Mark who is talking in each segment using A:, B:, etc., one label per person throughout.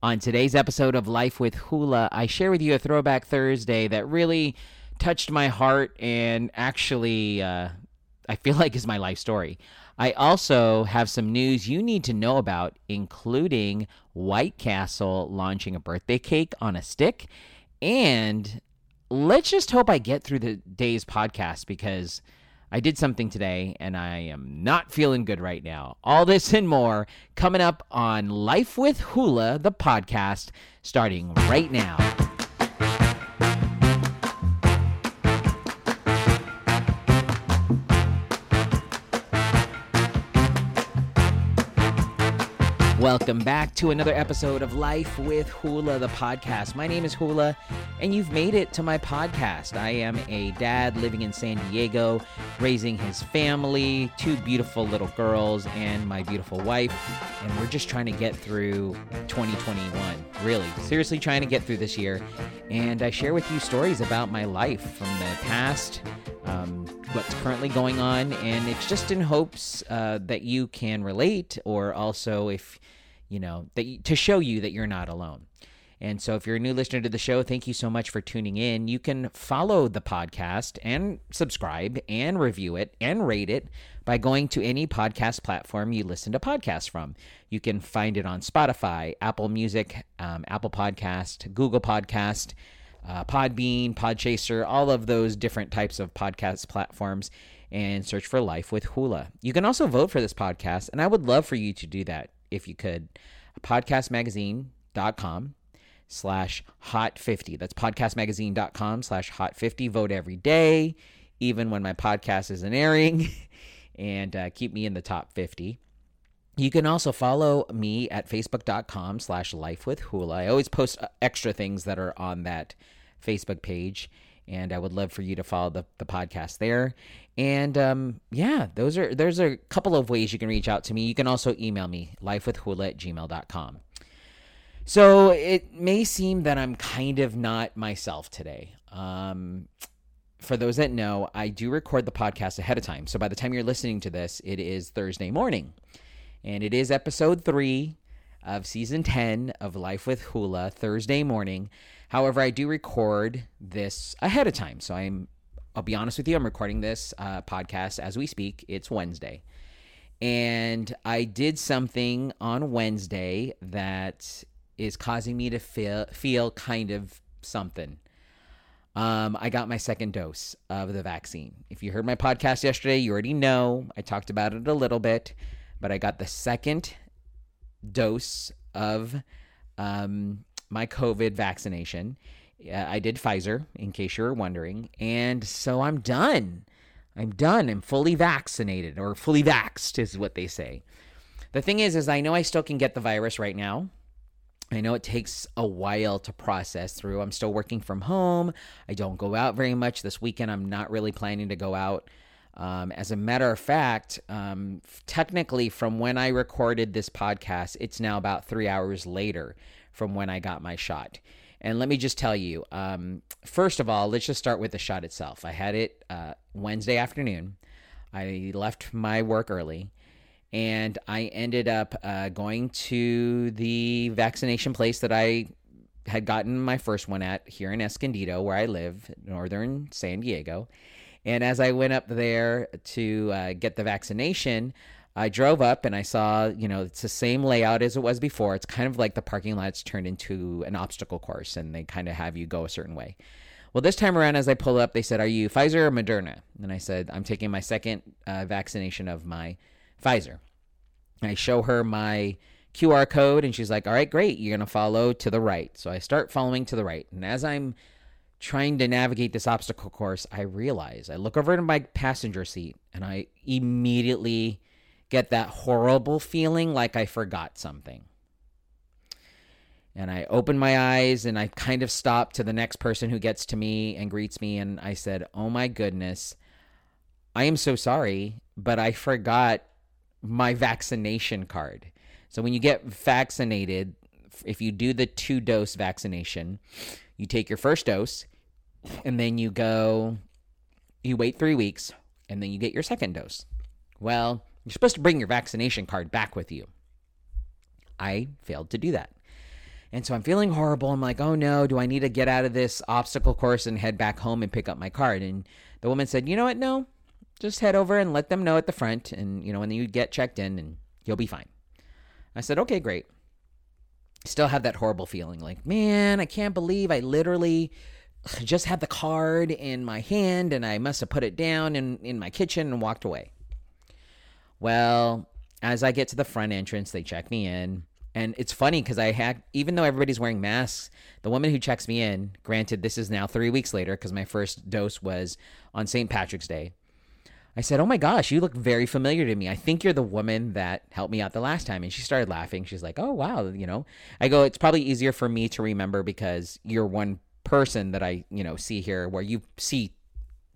A: On today's episode of Life with Hula, I share with you a throwback Thursday that really touched my heart and actually, uh, I feel like is my life story. I also have some news you need to know about, including White Castle launching a birthday cake on a stick. And let's just hope I get through the day's podcast because I did something today and I am not feeling good right now. All this and more coming up on Life with Hula, the podcast, starting right now. Welcome back to another episode of Life with Hula, the podcast. My name is Hula, and you've made it to my podcast. I am a dad living in San Diego, raising his family, two beautiful little girls, and my beautiful wife. And we're just trying to get through 2021. Really, seriously trying to get through this year. And I share with you stories about my life from the past, um, what's currently going on, and it's just in hopes uh, that you can relate, or also if you know that to show you that you're not alone. And so, if you're a new listener to the show, thank you so much for tuning in. You can follow the podcast and subscribe and review it and rate it by going to any podcast platform you listen to podcasts from. You can find it on Spotify, Apple Music, um, Apple Podcast, Google Podcast uh, Podbean, Podchaser, all of those different types of podcast platforms, and search for Life with Hula. You can also vote for this podcast, and I would love for you to do that if you could. Podcastmagazine.com slash hot 50. That's podcastmagazine.com slash hot 50. Vote every day, even when my podcast isn't airing, and uh, keep me in the top 50. You can also follow me at facebook.com slash life with hula. I always post uh, extra things that are on that Facebook page. And I would love for you to follow the, the podcast there. And um, yeah, those are there's a couple of ways you can reach out to me. You can also email me, lifewithhula at gmail.com. So it may seem that I'm kind of not myself today. Um, for those that know, I do record the podcast ahead of time. So by the time you're listening to this, it is Thursday morning and it is episode three of season 10 of Life with Hula Thursday morning. However, I do record this ahead of time. So I'm, I'll be honest with you, I'm recording this uh, podcast as we speak. It's Wednesday. And I did something on Wednesday that is causing me to feel, feel kind of something. Um, I got my second dose of the vaccine. If you heard my podcast yesterday, you already know. I talked about it a little bit but I got the second dose of um, my COVID vaccination. Uh, I did Pfizer, in case you were wondering. And so I'm done. I'm done. I'm fully vaccinated, or fully vaxed, is what they say. The thing is, is I know I still can get the virus right now. I know it takes a while to process through. I'm still working from home. I don't go out very much this weekend. I'm not really planning to go out. Um, as a matter of fact, um, technically, from when I recorded this podcast, it's now about three hours later from when I got my shot. And let me just tell you um, first of all, let's just start with the shot itself. I had it uh, Wednesday afternoon. I left my work early and I ended up uh, going to the vaccination place that I had gotten my first one at here in Escondido, where I live, northern San Diego. And as I went up there to uh, get the vaccination, I drove up and I saw, you know, it's the same layout as it was before. It's kind of like the parking lot's turned into an obstacle course and they kind of have you go a certain way. Well, this time around, as I pull up, they said, Are you Pfizer or Moderna? And I said, I'm taking my second uh, vaccination of my Pfizer. I show her my QR code and she's like, All right, great. You're going to follow to the right. So I start following to the right. And as I'm trying to navigate this obstacle course, I realize I look over to my passenger seat and I immediately get that horrible feeling like I forgot something. And I open my eyes and I kind of stop to the next person who gets to me and greets me. And I said, Oh my goodness, I am so sorry, but I forgot my vaccination card. So when you get vaccinated, if you do the two dose vaccination, you take your first dose and then you go, you wait three weeks and then you get your second dose. Well, you're supposed to bring your vaccination card back with you. I failed to do that. And so I'm feeling horrible. I'm like, oh no, do I need to get out of this obstacle course and head back home and pick up my card? And the woman said, you know what? No, just head over and let them know at the front. And, you know, when you get checked in and you'll be fine. I said, okay, great. Still have that horrible feeling like, man, I can't believe I literally just had the card in my hand and I must have put it down in, in my kitchen and walked away. Well, as I get to the front entrance, they check me in. And it's funny because I had, even though everybody's wearing masks, the woman who checks me in, granted, this is now three weeks later because my first dose was on St. Patrick's Day. I said, Oh my gosh, you look very familiar to me. I think you're the woman that helped me out the last time. And she started laughing. She's like, Oh, wow. You know, I go, It's probably easier for me to remember because you're one person that I, you know, see here where you see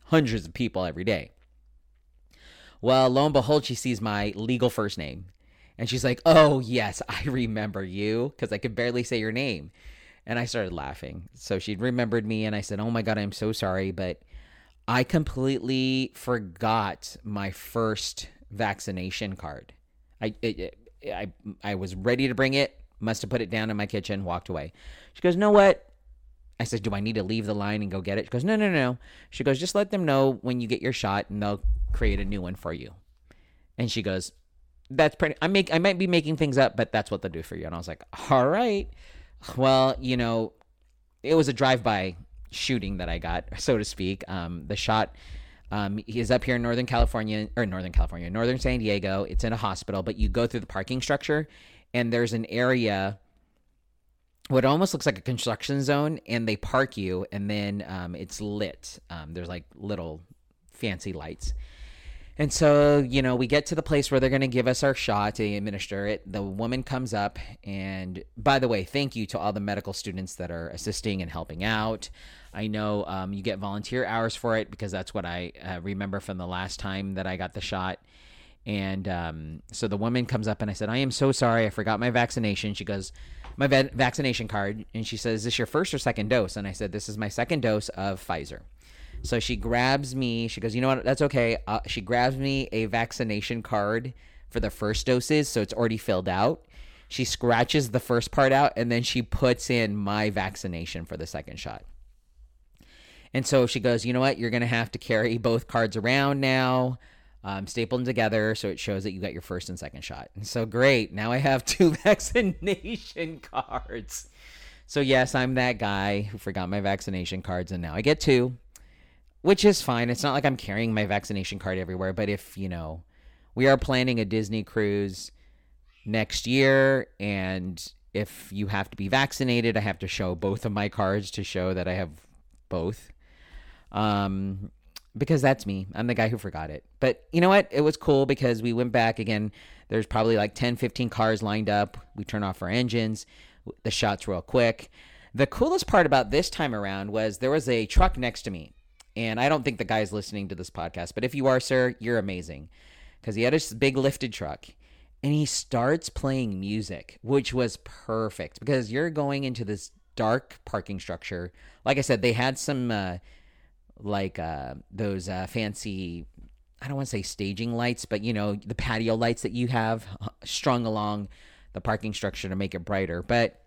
A: hundreds of people every day. Well, lo and behold, she sees my legal first name. And she's like, Oh, yes, I remember you because I could barely say your name. And I started laughing. So she remembered me. And I said, Oh my God, I'm so sorry. But I completely forgot my first vaccination card. I, it, I, I was ready to bring it, must have put it down in my kitchen, walked away. She goes, Know what? I said, Do I need to leave the line and go get it? She goes, No, no, no. She goes, Just let them know when you get your shot and they'll create a new one for you. And she goes, That's pretty I make I might be making things up, but that's what they'll do for you. And I was like, All right. Well, you know, it was a drive by shooting that I got, so to speak. Um, the shot um, is up here in Northern California or Northern California, Northern San Diego. It's in a hospital, but you go through the parking structure and there's an area what almost looks like a construction zone and they park you and then um, it's lit. Um, there's like little fancy lights. And so you know we get to the place where they're going to give us our shot to administer it. The woman comes up and by the way thank you to all the medical students that are assisting and helping out. I know um, you get volunteer hours for it because that's what i uh, remember from the last time that i got the shot. And um, so the woman comes up and i said i am so sorry. I forgot my vaccination. She goes my va- vaccination card and she says, Is this your first or second dose? And I said, This is my second dose of Pfizer. So she grabs me. She goes, You know what? That's okay. Uh, she grabs me a vaccination card for the first doses. So it's already filled out. She scratches the first part out and then she puts in my vaccination for the second shot. And so she goes, You know what? You're going to have to carry both cards around now um, staple them together so it shows that you got your first and second shot. And so great. Now I have two vaccination cards. So yes, I'm that guy who forgot my vaccination cards and now I get two, which is fine. It's not like I'm carrying my vaccination card everywhere, but if, you know, we are planning a Disney cruise next year and if you have to be vaccinated, I have to show both of my cards to show that I have both. Um because that's me. I'm the guy who forgot it. But you know what? It was cool because we went back again. There's probably like 10, 15 cars lined up. We turn off our engines. The shots real quick. The coolest part about this time around was there was a truck next to me. And I don't think the guy's listening to this podcast, but if you are, sir, you're amazing. Because he had a big lifted truck and he starts playing music, which was perfect because you're going into this dark parking structure. Like I said, they had some uh, like uh, those uh, fancy I don't want to say staging lights, but you know, the patio lights that you have uh, strung along the parking structure to make it brighter. But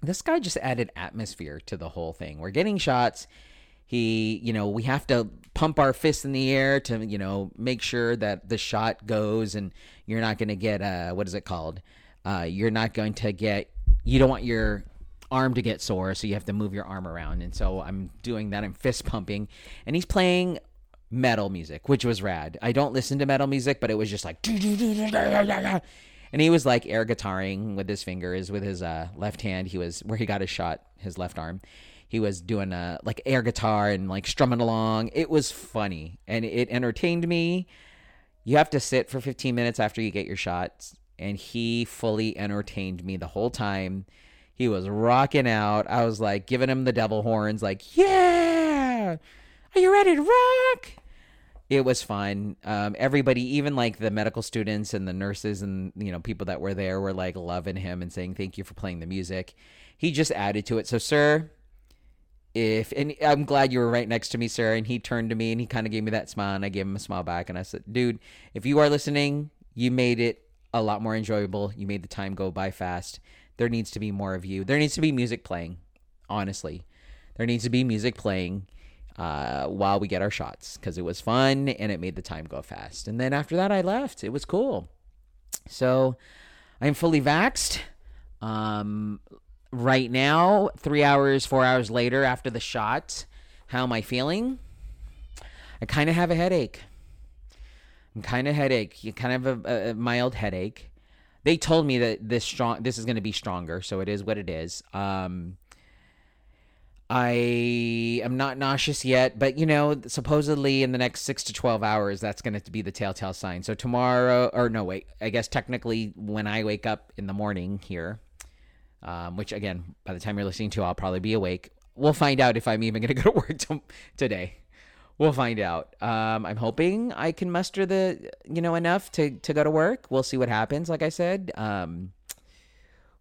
A: this guy just added atmosphere to the whole thing. We're getting shots. He, you know, we have to pump our fists in the air to, you know, make sure that the shot goes and you're not going to get, uh, what is it called? Uh, you're not going to get, you don't want your arm to get sore, so you have to move your arm around. And so I'm doing that. I'm fist pumping, and he's playing metal music, which was rad. I don't listen to metal music, but it was just like, and he was like air guitaring with his fingers, with his uh, left hand. He was where he got his shot, his left arm. He was doing a like air guitar and like strumming along. It was funny and it entertained me. You have to sit for 15 minutes after you get your shots, and he fully entertained me the whole time he was rocking out. I was like giving him the devil horns, like, yeah, are you ready to rock? It was fun. Um, everybody, even like the medical students and the nurses and you know people that were there, were like loving him and saying thank you for playing the music. He just added to it. So, sir, if and I'm glad you were right next to me, sir. And he turned to me and he kind of gave me that smile, and I gave him a smile back, and I said, dude, if you are listening, you made it a lot more enjoyable. You made the time go by fast there needs to be more of you. There needs to be music playing, honestly. There needs to be music playing uh, while we get our shots because it was fun and it made the time go fast. And then after that, I left. It was cool. So I'm fully vaxxed. Um, right now, three hours, four hours later after the shot, how am I feeling? I kind of have a headache. I'm kind of headache. Kind of a, a mild headache. They told me that this strong, this is going to be stronger, so it is what it is. Um, I am not nauseous yet, but you know, supposedly in the next six to 12 hours, that's going to be the telltale sign. So tomorrow, or no, wait, I guess technically when I wake up in the morning here, um, which again, by the time you're listening to, I'll probably be awake. We'll find out if I'm even going to go to work t- today. We'll find out. Um, I'm hoping I can muster the, you know, enough to, to go to work. We'll see what happens. Like I said, um,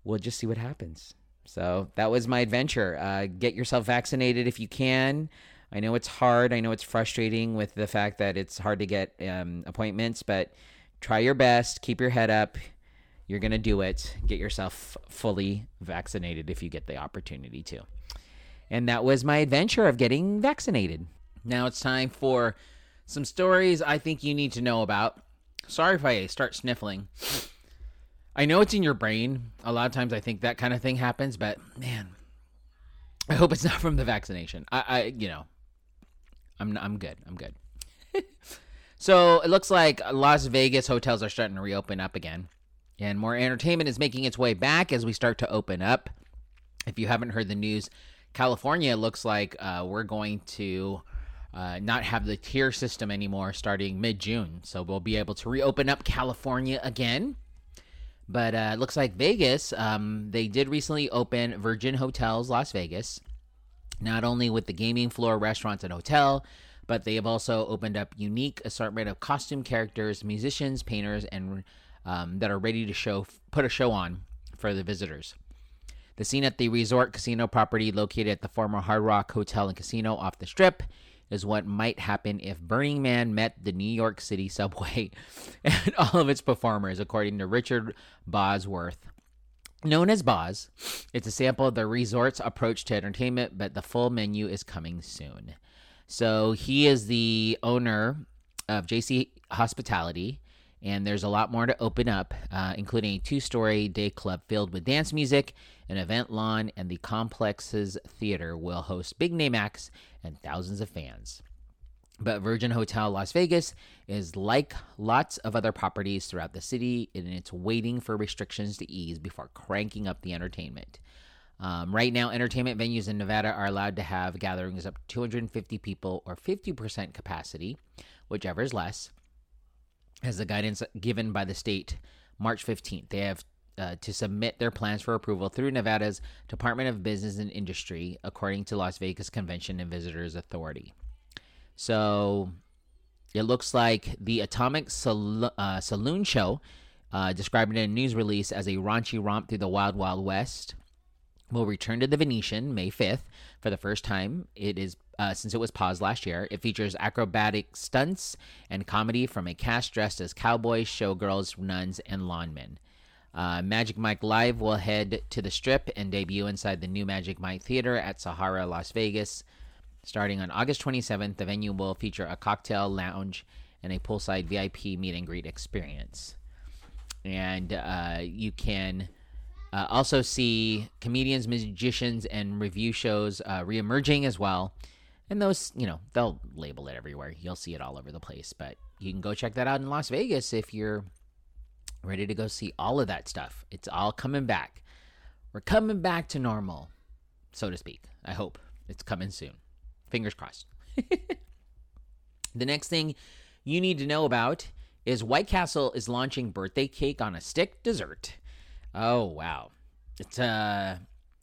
A: we'll just see what happens. So that was my adventure. Uh, get yourself vaccinated if you can. I know it's hard. I know it's frustrating with the fact that it's hard to get um, appointments, but try your best. Keep your head up. You're going to do it. Get yourself fully vaccinated if you get the opportunity to. And that was my adventure of getting vaccinated. Now it's time for some stories I think you need to know about. Sorry if I start sniffling. I know it's in your brain. A lot of times I think that kind of thing happens, but man, I hope it's not from the vaccination. I, I you know, I'm I'm good. I'm good. so it looks like Las Vegas hotels are starting to reopen up again, and more entertainment is making its way back as we start to open up. If you haven't heard the news, California looks like uh, we're going to uh, not have the tier system anymore starting mid June. So we'll be able to reopen up California again. But uh, it looks like Vegas, um, they did recently open Virgin Hotels Las Vegas, not only with the gaming floor, restaurants, and hotel, but they have also opened up unique assortment of costume characters, musicians, painters, and um, that are ready to show put a show on for the visitors. The scene at the resort casino property located at the former Hard Rock Hotel and Casino off the Strip is what might happen if Burning Man met the New York City subway and all of its performers, according to Richard Bosworth. Known as Boz, it's a sample of the resort's approach to entertainment, but the full menu is coming soon. So he is the owner of JC Hospitality, and there's a lot more to open up, uh, including a two story day club filled with dance music, an event lawn, and the complex's theater will host big name acts and thousands of fans. But Virgin Hotel Las Vegas is like lots of other properties throughout the city, and it's waiting for restrictions to ease before cranking up the entertainment. Um, right now, entertainment venues in Nevada are allowed to have gatherings up to 250 people or 50% capacity, whichever is less, as the guidance given by the state March 15th. They have uh, to submit their plans for approval through Nevada's Department of Business and Industry, according to Las Vegas Convention and Visitors Authority. So it looks like the Atomic Sal- uh, Saloon Show, uh, described in a news release as a raunchy romp through the Wild Wild West, will return to the Venetian May 5th for the first time. It is uh, since it was paused last year. It features acrobatic stunts and comedy from a cast dressed as cowboys, showgirls, nuns, and lawnmen. Uh, Magic Mike Live will head to the strip and debut inside the new Magic Mike Theater at Sahara, Las Vegas. Starting on August 27th, the venue will feature a cocktail lounge and a poolside VIP meet and greet experience. And uh, you can uh, also see comedians, musicians, and revue shows uh, reemerging as well. And those, you know, they'll label it everywhere. You'll see it all over the place. But you can go check that out in Las Vegas if you're ready to go see all of that stuff. It's all coming back. We're coming back to normal, so to speak. I hope it's coming soon. Fingers crossed. the next thing you need to know about is White Castle is launching birthday cake on a stick dessert. Oh wow, it's uh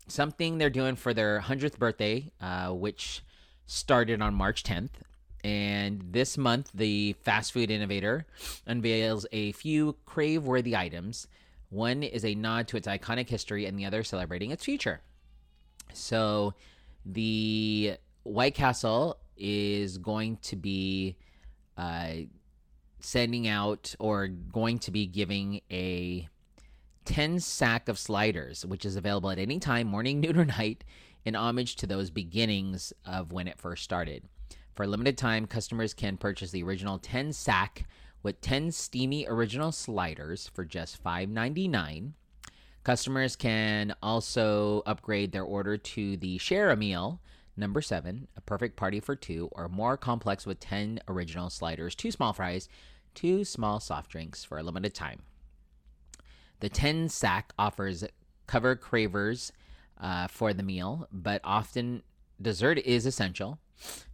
A: something they're doing for their hundredth birthday, uh, which started on March 10th. And this month, the fast food innovator unveils a few crave worthy items. One is a nod to its iconic history, and the other celebrating its future. So, the White Castle is going to be uh, sending out or going to be giving a 10 sack of sliders, which is available at any time, morning, noon, or night, in homage to those beginnings of when it first started. For a limited time, customers can purchase the original 10 sack with 10 steamy original sliders for just $5.99. Customers can also upgrade their order to the Share a Meal number seven, a perfect party for two, or more complex with 10 original sliders, two small fries, two small soft drinks for a limited time. The 10 sack offers cover cravers uh, for the meal, but often dessert is essential.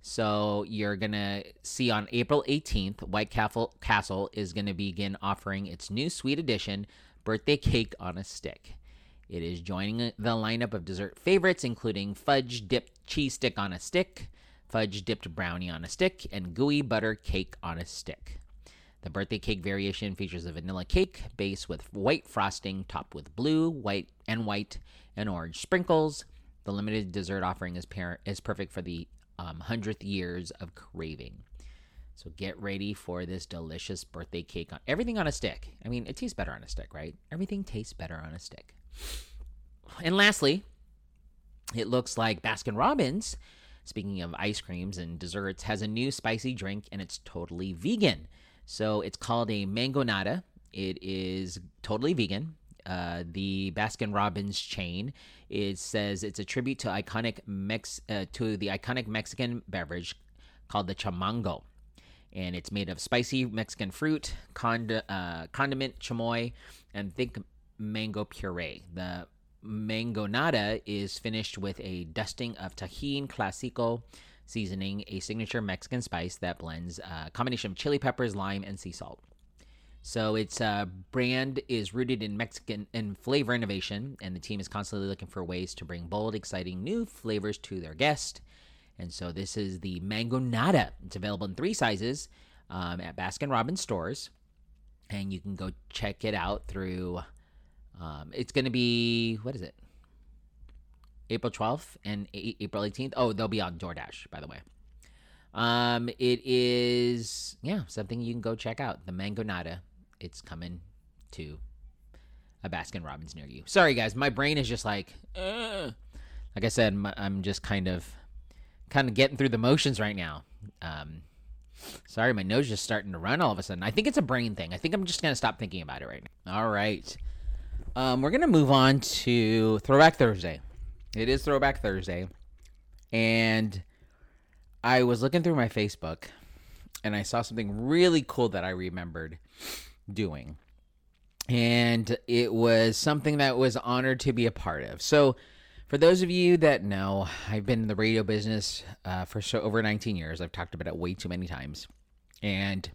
A: So you're gonna see on April 18th, White Castle is gonna begin offering its new sweet edition birthday cake on a stick. It is joining the lineup of dessert favorites, including fudge dipped cheese stick on a stick, fudge dipped brownie on a stick, and gooey butter cake on a stick. The birthday cake variation features a vanilla cake base with white frosting topped with blue, white, and white and orange sprinkles. The limited dessert offering is, par- is perfect for the um, 100th years of craving. So get ready for this delicious birthday cake on everything on a stick. I mean, it tastes better on a stick, right? Everything tastes better on a stick. And lastly, it looks like Baskin Robbins, speaking of ice creams and desserts, has a new spicy drink and it's totally vegan. So it's called a Mangonada. It is totally vegan. Uh, the Baskin Robbins chain. It says it's a tribute to iconic Mex uh, to the iconic Mexican beverage called the chamango, and it's made of spicy Mexican fruit, cond- uh, condiment chamoy, and thick mango puree. The mangonada is finished with a dusting of Tajín Clásico seasoning, a signature Mexican spice that blends uh, a combination of chili peppers, lime, and sea salt. So its uh, brand is rooted in Mexican and flavor innovation, and the team is constantly looking for ways to bring bold, exciting new flavors to their guest. And so this is the Mangonada. It's available in three sizes um, at Baskin Robbins stores, and you can go check it out through. Um, it's going to be what is it? April 12th and a- April 18th. Oh, they'll be on DoorDash, by the way. Um, it is yeah something you can go check out. The Mangonada. It's coming to a Baskin Robbins near you. Sorry guys, my brain is just like, Ugh. like I said, my, I'm just kind of, kind of getting through the motions right now. Um, sorry, my nose is just starting to run all of a sudden. I think it's a brain thing. I think I'm just gonna stop thinking about it right now. All right, um, we're gonna move on to Throwback Thursday. It is Throwback Thursday, and I was looking through my Facebook and I saw something really cool that I remembered doing. And it was something that was honored to be a part of. So, for those of you that know, I've been in the radio business uh, for so over 19 years. I've talked about it way too many times. And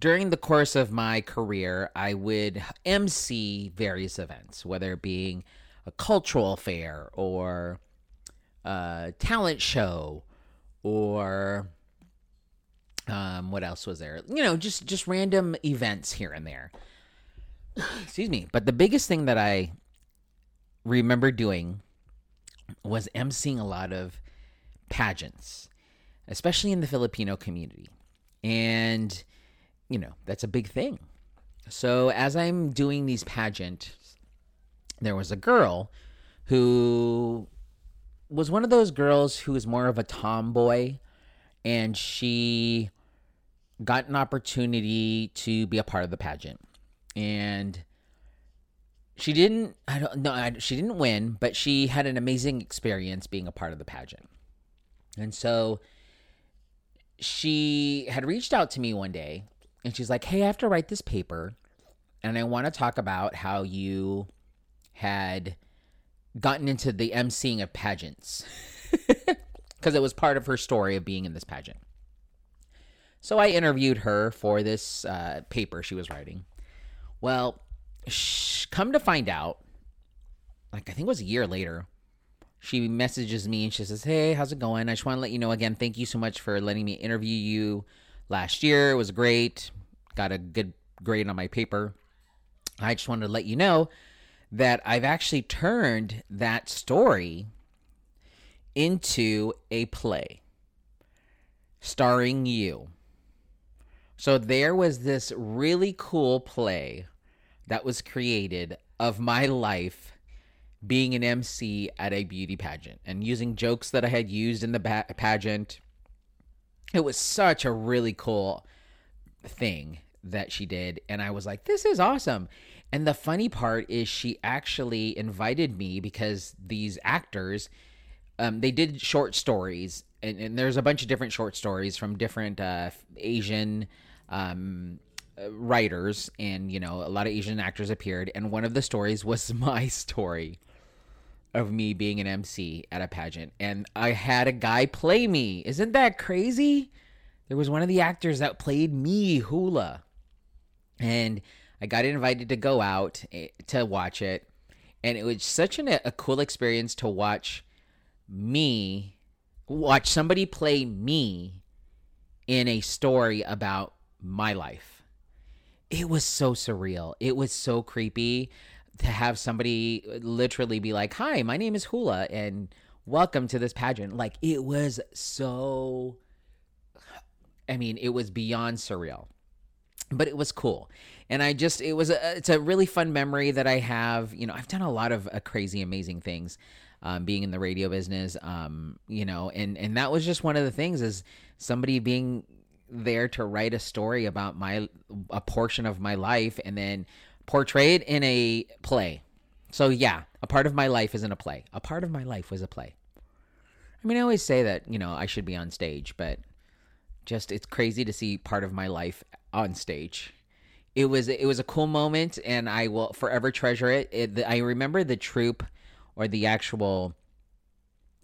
A: during the course of my career, I would MC various events, whether it being a cultural fair or a talent show or um, what else was there? You know, just just random events here and there. Excuse me. But the biggest thing that I remember doing was emceeing a lot of pageants, especially in the Filipino community. And, you know, that's a big thing. So as I'm doing these pageants, there was a girl who was one of those girls who was more of a tomboy and she got an opportunity to be a part of the pageant. And she didn't i don't know she didn't win but she had an amazing experience being a part of the pageant. And so she had reached out to me one day and she's like hey i have to write this paper and i want to talk about how you had gotten into the emceeing of pageants. Because it was part of her story of being in this pageant. So I interviewed her for this uh, paper she was writing. Well, sh- come to find out, like I think it was a year later, she messages me and she says, "Hey, how's it going? I just want to let you know again. Thank you so much for letting me interview you last year. It was great. Got a good grade on my paper. I just wanted to let you know that I've actually turned that story into a play starring you. So there was this really cool play that was created of my life being an MC at a beauty pageant and using jokes that I had used in the ba- pageant. It was such a really cool thing that she did. And I was like, this is awesome. And the funny part is she actually invited me because these actors, um, they did short stories. And, and, there's a bunch of different short stories from different uh, Asian um, writers. And, you know, a lot of Asian actors appeared. And one of the stories was my story of me being an MC at a pageant. And I had a guy play me. Isn't that crazy? There was one of the actors that played me, Hula. And I got invited to go out eh, to watch it. And it was such an, a cool experience to watch me, watch somebody play me in a story about my life. It was so surreal. It was so creepy to have somebody literally be like, "Hi, my name is Hula and welcome to this pageant." Like it was so I mean, it was beyond surreal. But it was cool. And I just it was a it's a really fun memory that I have. You know, I've done a lot of uh, crazy amazing things. Um, being in the radio business, um, you know, and and that was just one of the things is somebody being there to write a story about my a portion of my life and then portray it in a play. So yeah, a part of my life is in a play. A part of my life was a play. I mean, I always say that, you know, I should be on stage, but just it's crazy to see part of my life on stage. It was it was a cool moment and I will forever treasure it. it the, I remember the troupe or the actual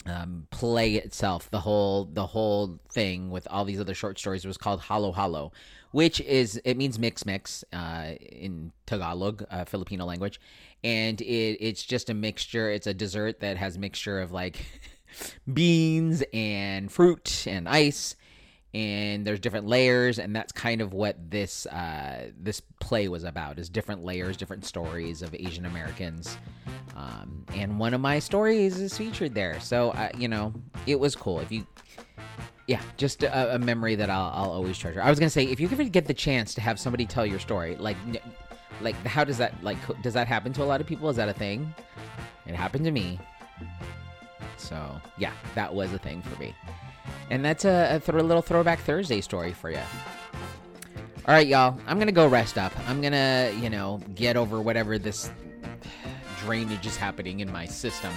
A: um, play itself, the whole the whole thing with all these other short stories was called Halo Halo, which is it means mix mix uh, in Tagalog, uh, Filipino language, and it it's just a mixture. It's a dessert that has mixture of like beans and fruit and ice and there's different layers and that's kind of what this uh, this play was about is different layers different stories of asian americans. Um, and one of my stories is featured there. So uh, you know it was cool. If you yeah just a, a, memory that I'll, I'll always treasure. I was gonna say if you ever get the chance to have somebody tell your story like like how does that like does that happen to a lot of people? Is that a thing? It happened to me. So yeah that was a thing for me and that's a, a th- little throwback Thursday story for you. All right, y'all. I'm gonna go rest up. I'm gonna, you know, get over whatever this drainage is happening in my system,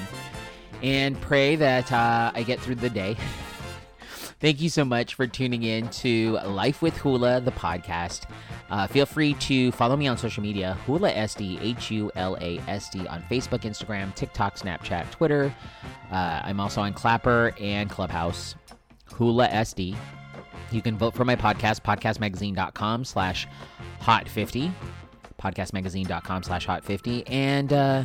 A: and pray that uh, I get through the day. Thank you so much for tuning in to Life with Hula, the podcast. Uh, feel free to follow me on social media, Hula SD, H U L A S D, on Facebook, Instagram, TikTok, Snapchat, Twitter. Uh, I'm also on Clapper and Clubhouse. Hula SD. You can vote for my podcast, podcastmagazine.com slash hot50, podcastmagazine.com slash hot50. And uh,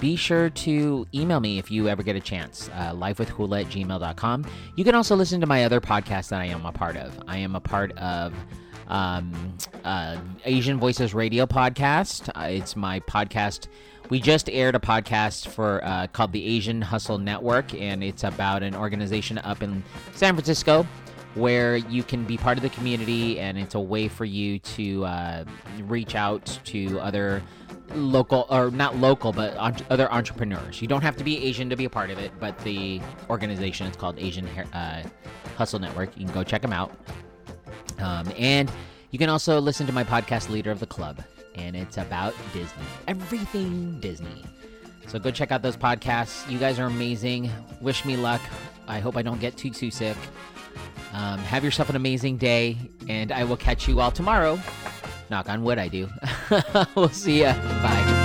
A: be sure to email me if you ever get a chance, uh, livewithhula at gmail.com. You can also listen to my other podcasts that I am a part of. I am a part of um, uh, Asian Voices Radio podcast. Uh, it's my podcast we just aired a podcast for uh, called the Asian Hustle Network, and it's about an organization up in San Francisco where you can be part of the community, and it's a way for you to uh, reach out to other local or not local but other entrepreneurs. You don't have to be asian to be a part of it but the organization is called asian uh, hustle network. You can go check them out. Um, and you can also listen to my podcast leader of the club and it's about Disney. Everything Disney. So go check out those podcasts. You guys are amazing. Wish me luck. I hope I don't get too, too sick. Um, have yourself an amazing day, and I will catch you all tomorrow. Knock on wood, I do. we'll see ya. Bye.